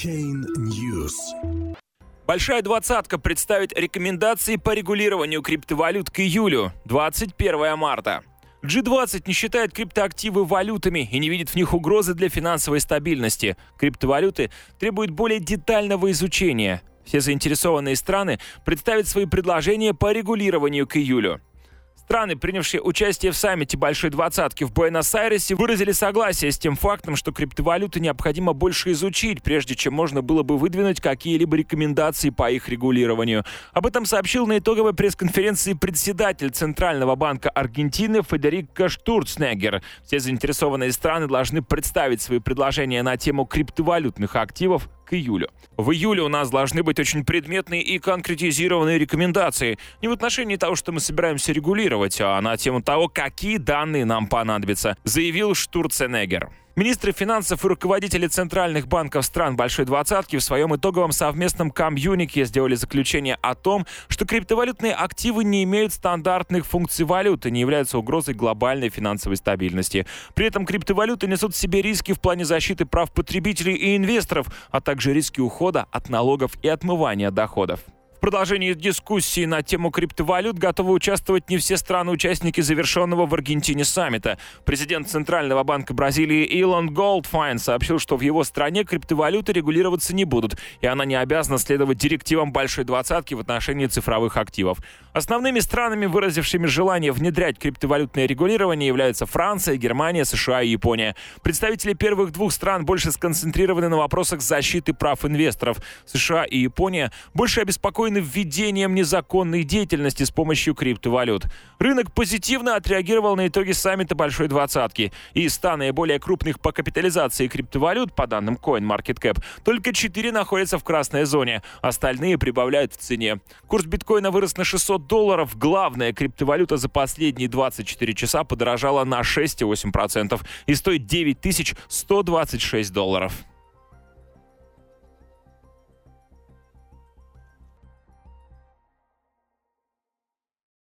Chain News. Большая двадцатка представит рекомендации по регулированию криптовалют к июлю, 21 марта. G20 не считает криптоактивы валютами и не видит в них угрозы для финансовой стабильности. Криптовалюты требуют более детального изучения. Все заинтересованные страны представят свои предложения по регулированию к июлю. Страны, принявшие участие в саммите Большой Двадцатки в Буэнос-Айресе, выразили согласие с тем фактом, что криптовалюты необходимо больше изучить, прежде чем можно было бы выдвинуть какие-либо рекомендации по их регулированию. Об этом сообщил на итоговой пресс-конференции председатель Центрального банка Аргентины Федерико Штурцнегер. Все заинтересованные страны должны представить свои предложения на тему криптовалютных активов к июлю. В июле у нас должны быть очень предметные и конкретизированные рекомендации. Не в отношении того, что мы собираемся регулировать, а на тему того, какие данные нам понадобятся, заявил Штурценеггер. Министры финансов и руководители центральных банков стран Большой Двадцатки в своем итоговом совместном комьюнике сделали заключение о том, что криптовалютные активы не имеют стандартных функций валюты, и не являются угрозой глобальной финансовой стабильности. При этом криптовалюты несут в себе риски в плане защиты прав потребителей и инвесторов, а также риски ухода от налогов и отмывания доходов. В продолжении дискуссии на тему криптовалют готовы участвовать не все страны-участники завершенного в Аргентине саммита. Президент Центрального банка Бразилии Илон Голдфайн сообщил, что в его стране криптовалюты регулироваться не будут, и она не обязана следовать директивам Большой Двадцатки в отношении цифровых активов. Основными странами, выразившими желание внедрять криптовалютное регулирование, являются Франция, Германия, США и Япония. Представители первых двух стран больше сконцентрированы на вопросах защиты прав инвесторов. США и Япония больше обеспокоены обеспокоены введением незаконной деятельности с помощью криптовалют. Рынок позитивно отреагировал на итоги саммита Большой Двадцатки. Из 100 наиболее крупных по капитализации криптовалют, по данным CoinMarketCap, только 4 находятся в красной зоне, остальные прибавляют в цене. Курс биткоина вырос на 600 долларов. Главная криптовалюта за последние 24 часа подорожала на 6,8% и стоит 9126 долларов.